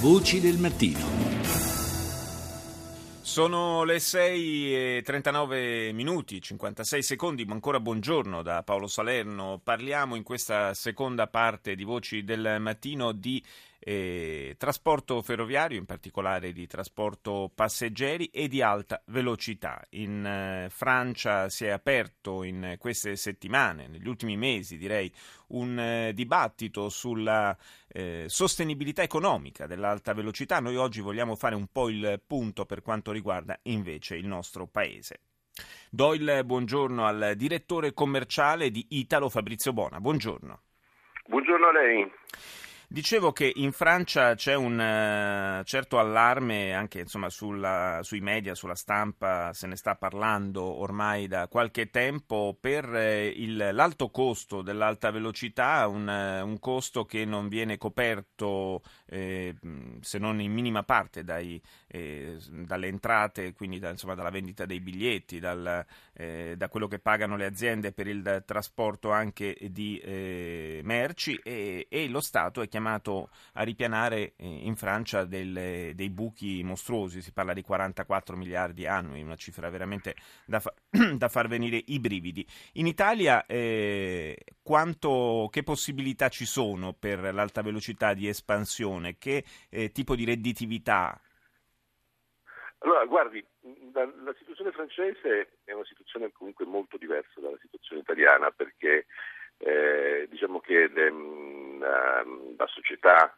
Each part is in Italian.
Voci del mattino. Sono le 6 e 39 minuti, 56 secondi, ma ancora buongiorno da Paolo Salerno. Parliamo in questa seconda parte di Voci del Mattino di eh, trasporto ferroviario, in particolare di trasporto passeggeri e di alta velocità. In eh, Francia si è aperto in queste settimane, negli ultimi mesi direi, un eh, dibattito sulla eh, sostenibilità economica dell'alta velocità. Noi oggi vogliamo fare un po' il punto per quanto riguarda invece il nostro paese. Do il buongiorno al direttore commerciale di Italo Fabrizio Bona. Buongiorno. Buongiorno a lei. Dicevo che in Francia c'è un uh, certo allarme anche insomma, sulla, sui media, sulla stampa, se ne sta parlando ormai da qualche tempo per eh, il, l'alto costo dell'alta velocità, un, uh, un, costo che non viene coperto eh, se non in minima parte dai, eh, dalle entrate, quindi da, insomma, dalla vendita dei biglietti, dal, eh, da quello che pagano le aziende per il trasporto anche di eh, merci e, e lo Stato è chiamato a ripianare eh, in Francia delle, dei buchi mostruosi, si parla di 44 miliardi annui, una cifra veramente da, fa- da far venire i brividi. In Italia eh, quanto, che possibilità ci sono per l'alta velocità di espansione? Che eh, tipo di redditività allora, guardi, la, la, situazione francese è una situazione comunque molto diversa dalla situazione italiana perché eh, diciamo che le, la, la, società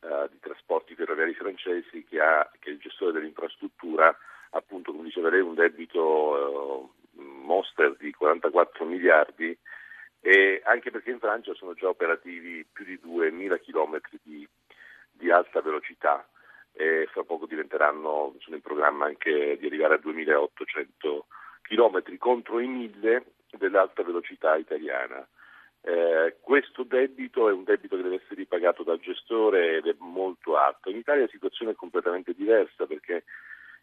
eh, di trasporti ferroviari francesi che, ha, che, è il gestore dell'infrastruttura appunto come diceva lei un debito eh, monster di 44 miliardi e anche perché in Francia sono già operativi più di 2000 km di, di alta velocità e fra poco diventeranno, sono in programma anche di arrivare a 2800 km contro i 1000 dell'alta velocità italiana. Eh, questo debito è un debito che deve essere ripagato dal gestore ed è molto alto. In Italia la situazione è completamente diversa perché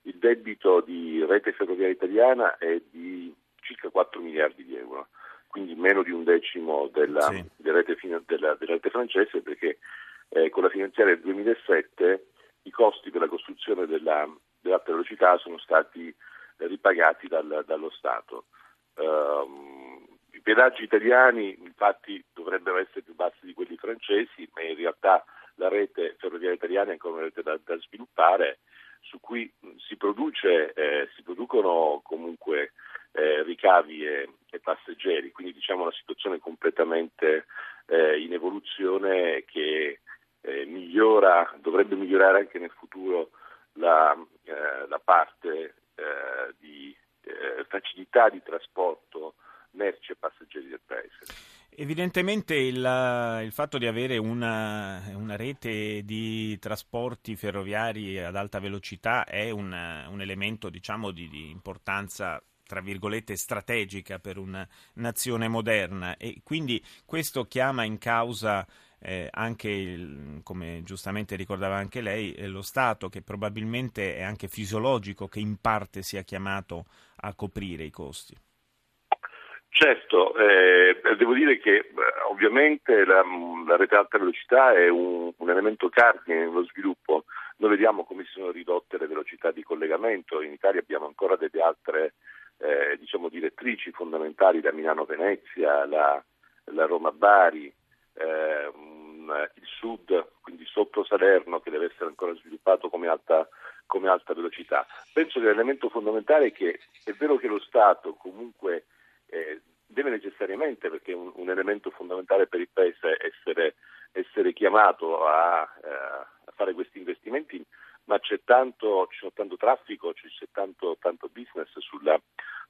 il debito di rete ferroviaria italiana è di circa 4 miliardi di euro, quindi meno di un decimo della, sì. della, rete, della, della rete, francese perché eh, con la finanziaria del 2007 i costi per la costruzione della, dell'alta velocità sono stati ripagati dal, dallo Stato. Um, i pedaggi italiani infatti dovrebbero essere più bassi di quelli francesi, ma in realtà la rete ferroviaria italiana è ancora una rete da, da sviluppare su cui si, produce, eh, si producono comunque eh, ricavi e, e, passeggeri, quindi diciamo una situazione completamente eh, in evoluzione che eh, migliora, dovrebbe migliorare anche nel futuro la, eh, la parte eh, di facilità di trasporto merci e passeggeri del paese. Evidentemente il, il, fatto di avere una, una, rete di trasporti ferroviari ad alta velocità è un, un elemento diciamo, di, di importanza tra virgolette strategica per una nazione moderna e quindi questo chiama in causa eh, anche, il, come giustamente ricordava anche lei, eh, lo Stato che probabilmente è anche fisiologico che in parte sia chiamato a coprire i costi. Certo, eh, devo dire che eh, ovviamente la, la, rete alta velocità è un, un, elemento cardine nello sviluppo. Noi vediamo come si sono ridotte le velocità di collegamento, in Italia abbiamo ancora delle altre eh, diciamo, direttrici fondamentali, la Milano-Venezia, la, la Roma-Bari, eh, il sud, quindi sotto Salerno, che deve essere ancora sviluppato come alta, come alta velocità. Penso che l'elemento fondamentale è che è vero che lo Stato comunque eh, deve necessariamente, perché è un, un, elemento fondamentale per il Paese, essere, essere chiamato a, eh, a, fare questi investimenti, ma c'è tanto, c'è tanto traffico, c'è tanto, tanto business sulla,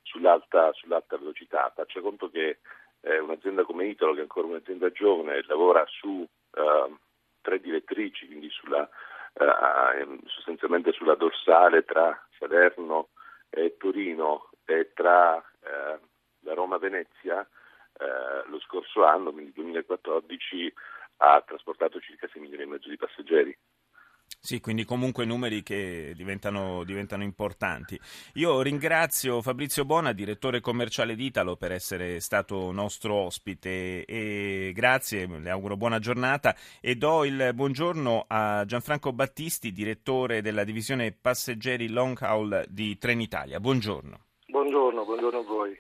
sull'alta, sull'alta, velocità. Faccia conto che eh, un'azienda come Italo, che è ancora un'azienda giovane, lavora su eh, tre direttrici, quindi sulla, eh, sostanzialmente sulla dorsale tra Salerno e Torino e tra eh, la Roma-Venezia eh, lo scorso anno, quindi 2014, ha trasportato circa 6 milioni e mezzo di passeggeri. Sì, quindi comunque numeri che diventano, diventano, importanti. Io ringrazio Fabrizio Bona, direttore commerciale di Italo, per essere stato nostro ospite e grazie, le auguro buona giornata e do il buongiorno a Gianfranco Battisti, direttore della divisione passeggeri long haul di Trenitalia. Buongiorno. Buongiorno, buongiorno a voi.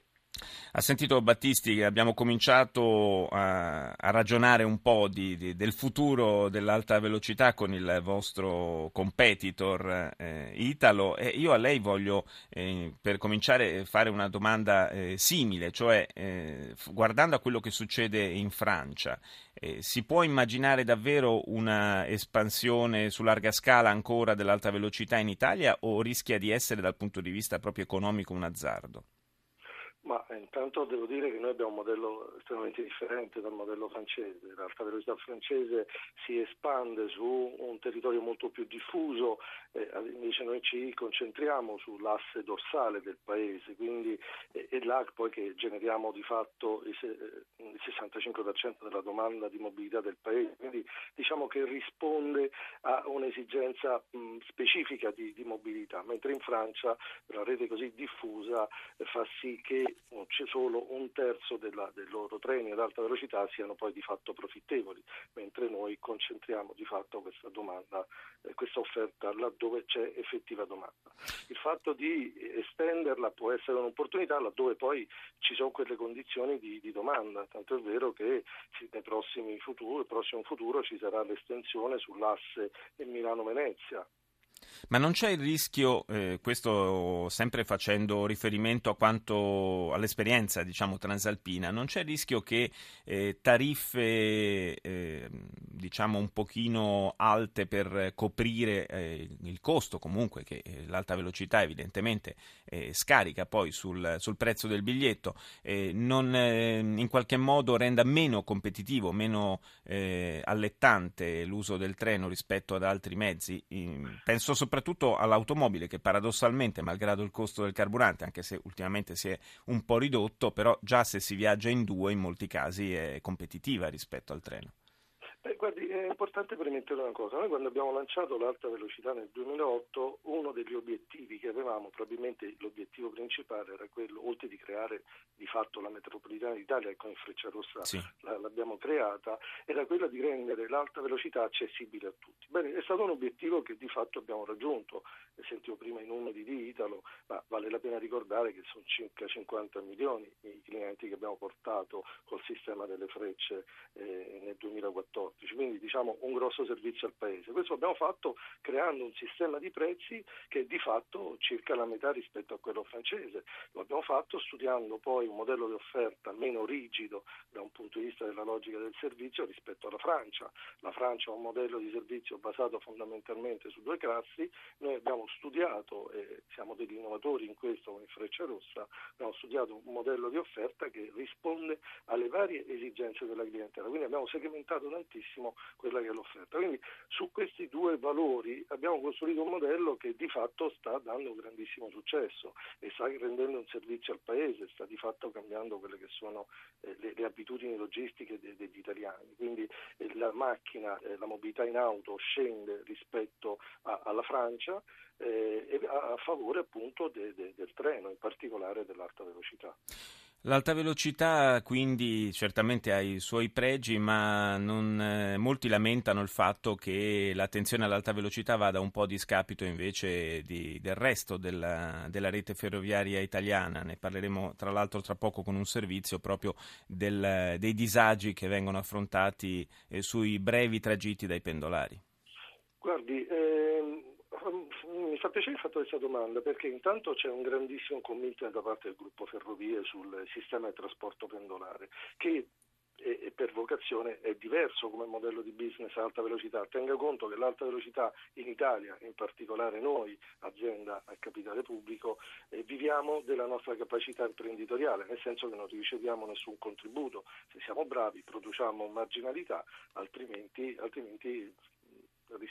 Ha sentito Battisti che abbiamo cominciato a, a ragionare un po' di, di, del futuro dell'alta velocità con il vostro competitor eh, Italo e io a lei voglio eh, per cominciare fare una domanda eh, simile, cioè eh, guardando a quello che succede in Francia, eh, si può immaginare davvero una espansione su larga scala ancora dell'alta velocità in Italia o rischia di essere dal punto di vista proprio economico un azzardo? Ma intanto devo dire che noi abbiamo un modello estremamente differente dal modello francese. L'alta velocità francese si espande su un territorio molto più diffuso, eh, invece noi ci concentriamo sull'asse dorsale del paese, quindi eh, è là poi che generiamo di fatto il, il 65% della domanda di mobilità del paese. Quindi diciamo che risponde a un'esigenza mh, specifica di, di, mobilità, mentre in Francia la rete così diffusa eh, fa sì che c'è solo un terzo della, dei loro treni ad alta velocità siano poi di fatto profittevoli, mentre noi concentriamo di fatto questa domanda, eh, questa offerta laddove c'è effettiva domanda. Il fatto di estenderla può essere un'opportunità laddove poi ci sono quelle condizioni di, di domanda, tanto è vero che nel prossimo futuro ci sarà l'estensione sull'asse Milano-Venezia ma non c'è il rischio, eh, questo sempre facendo riferimento a quanto, all'esperienza diciamo, transalpina, non c'è il rischio che eh, tariffe eh, diciamo un pochino alte per coprire eh, il costo comunque che eh, l'alta velocità evidentemente eh, scarica poi sul, sul, prezzo del biglietto, non in qualche modo renda meno competitivo, meno allettante l'uso del treno rispetto ad altri mezzi? penso soprattutto all'automobile che paradossalmente, malgrado il costo del carburante, anche se ultimamente si è un po' ridotto, però già se si viaggia in due in molti casi è competitiva rispetto al treno. Beh, guardi, è importante premettere una cosa. Noi quando abbiamo lanciato l'alta velocità nel 2008, uno degli obiettivi che avevamo, probabilmente l'obiettivo principale era quello, oltre di creare di fatto la metropolitana d'Italia, con il Freccia Rossa sì. l'abbiamo creata, era quello di rendere l'alta velocità accessibile a tutti. Bene, è stato un obiettivo che di fatto abbiamo raggiunto. Sentivo prima i numeri di Italo, ma vale la pena ricordare che sono circa 50 milioni i clienti che abbiamo portato col sistema delle frecce eh, nel 2014 14, quindi diciamo un grosso servizio al Paese. Questo abbiamo fatto creando un sistema di prezzi che è di fatto circa la metà rispetto a quello francese. Lo abbiamo fatto studiando poi un modello di offerta meno rigido da un punto di vista della logica del servizio rispetto alla Francia. La Francia ha un modello di servizio basato fondamentalmente su due classi, noi abbiamo studiato, e siamo degli innovatori in questo con il Freccia Rossa, abbiamo studiato un modello di offerta che risponde alle varie esigenze della clientela, quindi abbiamo segmentato tantissimo tantissimo quella che è l'offerta. Quindi su questi due valori abbiamo costruito un modello che di fatto sta dando un grandissimo successo e sta rendendo un servizio al Paese, sta di fatto cambiando quelle che sono eh, le, le, abitudini logistiche de, degli italiani. Quindi eh, la macchina, eh, la mobilità in auto scende rispetto a, alla Francia eh, a, a, favore appunto de, de, del treno, in particolare dell'alta velocità. L'alta velocità quindi certamente ha i suoi pregi, ma non, eh, molti lamentano il fatto che l'attenzione all'alta velocità vada un po' a discapito invece di, del resto della, della, rete ferroviaria italiana. Ne parleremo tra l'altro tra poco con un servizio proprio del, dei disagi che vengono affrontati eh, sui brevi tragitti dai pendolari. Guardi, ehm mi fa piacere il fatto questa domanda perché intanto c'è un grandissimo commitment da parte del gruppo Ferrovie sul sistema di trasporto pendolare che e per vocazione è diverso come modello di business a alta velocità. Tenga conto che l'alta velocità in Italia, in particolare noi, azienda a capitale pubblico, eh, viviamo della nostra capacità imprenditoriale, nel senso che non riceviamo nessun contributo. Se siamo bravi produciamo marginalità, altrimenti, altrimenti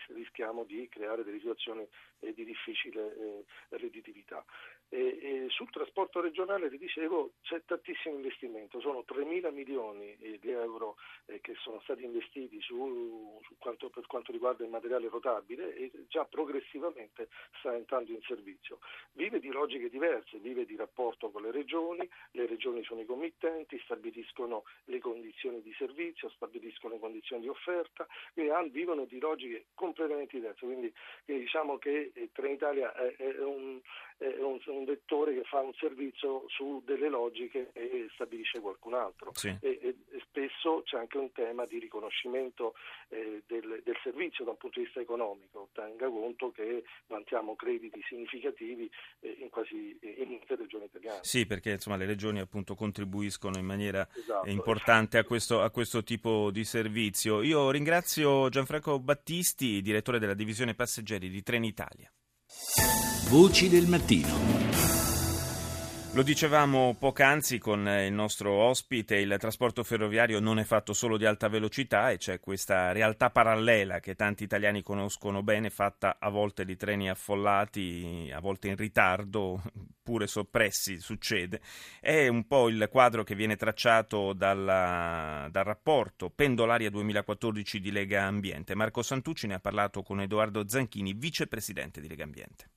rischiamo di creare delle situazioni eh, di difficile eh, redditività. E, e sul trasporto regionale, vi dicevo, c'è tantissimo investimento, sono 3 mila milioni eh, di euro eh, che sono stati investiti su, su quanto, per quanto riguarda il materiale rotabile e già progressivamente sta entrando in servizio. Vive di logiche diverse, vive di rapporto con le regioni, le regioni sono i committenti, stabiliscono le condizioni di servizio, stabiliscono le condizioni di offerta e vivono di logiche completamente diverse. Quindi eh, diciamo che eh, Trenitalia è, è, un, è un, un, vettore che fa un servizio su delle logiche e stabilisce qualcun altro. Sì. E, e, e, spesso c'è anche un tema di riconoscimento eh, del, del, servizio da un punto di vista economico. Tenga conto che vantiamo crediti significativi eh, in quasi in molte regioni italiane. Sì, perché insomma, le regioni appunto contribuiscono in maniera esatto, importante esatto. A, questo, a questo tipo di servizio. Io ringrazio Gianfranco Battisti, direttore della divisione passeggeri di Trenitalia. Voci del mattino. Lo dicevamo poc'anzi con il nostro ospite, il trasporto ferroviario non è fatto solo di alta velocità e c'è questa realtà parallela che tanti italiani conoscono bene, fatta a volte di treni affollati, a volte in ritardo, pure soppressi, succede. È un po' il quadro che viene tracciato dalla, dal rapporto Pendolaria 2014 di Lega Ambiente. Marco Santucci ne ha parlato con Edoardo Zanchini, vicepresidente di Lega Ambiente.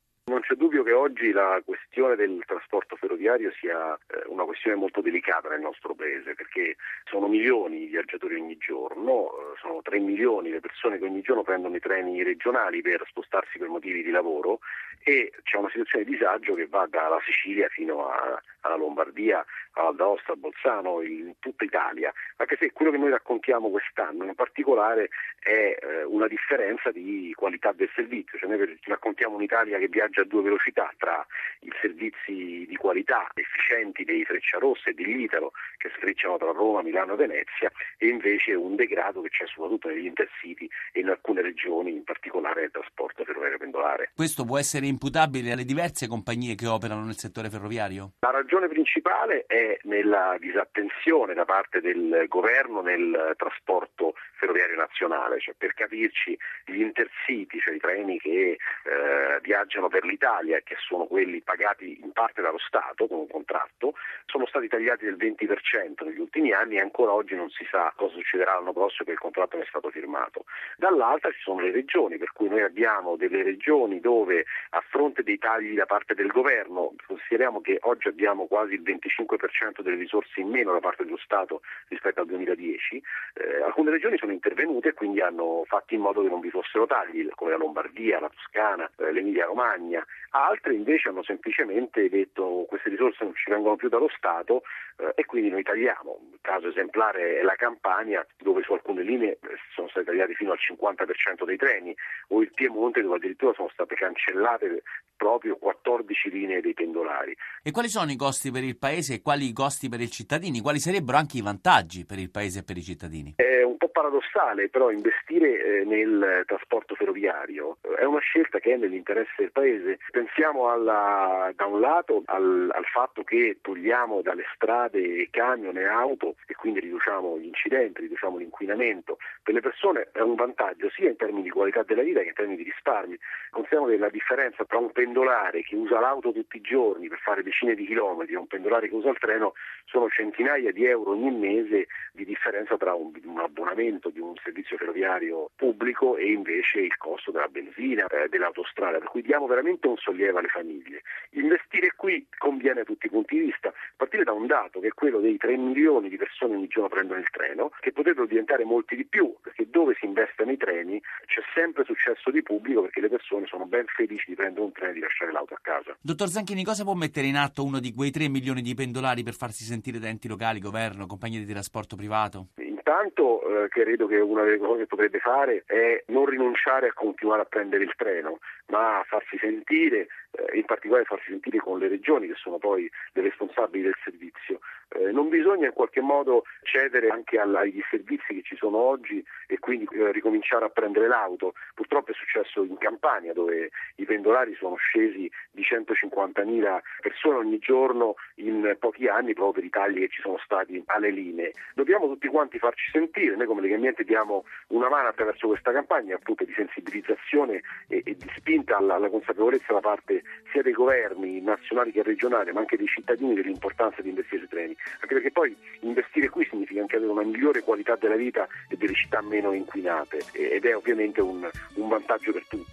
C'è dubbio che oggi la questione del trasporto ferroviario sia eh, una questione molto delicata nel nostro paese perché sono milioni i viaggiatori ogni giorno, eh, sono 3 milioni le persone che ogni giorno prendono i treni regionali per spostarsi per motivi di lavoro e c'è una situazione di disagio che va dalla Sicilia fino a, alla Lombardia, all'Aosta, a Bolzano, in tutta Italia, anche se quello che noi raccontiamo quest'anno in particolare è eh, una differenza di qualità del servizio, cioè noi raccontiamo un'Italia che viaggia a due velocità tra i servizi di qualità efficienti dei Frecciarossa e dell'Italo che sfrecciano tra Roma, Milano e Venezia e invece un degrado che c'è soprattutto negli intercity e in alcune regioni, in particolare nel trasporto ferroviario pendolare. Questo può essere imputabile alle diverse compagnie che operano nel settore ferroviario? La ragione principale è nella disattenzione da parte del governo nel trasporto ferroviario nazionale, cioè per capirci gli intercity, cioè i treni che eh, viaggiano per l'Italia e che sono quelli pagati in parte dallo Stato con un contratto, sono stati tagliati del 20% negli ultimi anni e ancora oggi non si sa cosa succederà l'anno prossimo che il contratto non è stato firmato. Dall'altra ci sono le regioni, per cui noi abbiamo delle regioni dove a fronte dei tagli da parte del governo, consideriamo che oggi abbiamo quasi il 25% delle risorse in meno da parte dello Stato rispetto al 2010, eh, alcune regioni sono intervenute e quindi hanno fatto in modo che non vi fossero tagli, come la Lombardia, la Toscana, eh, l'Emilia Romagna, altre invece hanno semplicemente detto queste risorse non ci vengono più dallo Stato eh, e quindi noi tagliamo. Il caso esemplare è la Campania dove su alcune linee eh, sono stati tagliati fino al 50% dei treni o il Piemonte dove addirittura sono state cancellate proprio 14 linee dei pendolari. E quali sono i costi per il Paese e quali i costi per i cittadini? Quali sarebbero anche i vantaggi per il Paese e per i cittadini? È un paradossale, però investire eh, nel trasporto ferroviario eh, è una scelta che è nell'interesse del Paese. Pensiamo alla, da un lato al, al, fatto che togliamo dalle strade camion e auto e quindi riduciamo gli incidenti, riduciamo l'inquinamento. Per le persone è un vantaggio sia in termini di qualità della vita che in termini di risparmi. Consideramo che la differenza tra un pendolare che usa l'auto tutti i giorni per fare decine di chilometri e un pendolare che usa il treno sono centinaia di euro ogni mese di differenza tra un, un abbonamento di un servizio ferroviario pubblico e invece il costo della benzina, eh, dell'autostrada, per cui diamo veramente un sollievo alle famiglie. Investire qui conviene a tutti i punti di vista, partire da un dato che è quello dei 3 milioni di persone ogni giorno prendono il treno, che potrebbero diventare molti di più, perché dove si investono i treni c'è sempre successo di pubblico perché le persone sono ben felici di prendere un treno e di lasciare l'auto a casa. Dottor Zanchini, cosa può mettere in atto uno di quei 3 milioni di pendolari per farsi sentire da enti locali, governo, compagnie di trasporto privato? Intanto eh, credo che una delle cose che potrebbe fare è non rinunciare a continuare a prendere il treno, ma farsi sentire, eh, in particolare farsi sentire con le regioni che sono poi le responsabili del servizio. Eh, non bisogna in qualche modo cedere anche alla, agli servizi che ci sono oggi e quindi eh, ricominciare a prendere l'auto. Purtroppo è successo in Campania dove i pendolari sono scesi di 150.000 persone ogni giorno in pochi anni proprio per i tagli che ci sono stati alle linee. Dobbiamo tutti quanti far farci sentire. Noi come Lega Ambiente diamo una mano attraverso questa campagna appunto di sensibilizzazione e, e di spinta alla, alla, consapevolezza da parte sia dei governi nazionali che regionali, ma anche dei cittadini dell'importanza di investire sui treni. Anche perché poi investire qui significa anche avere una migliore qualità della vita e delle città meno inquinate ed è ovviamente un, un vantaggio per tutti.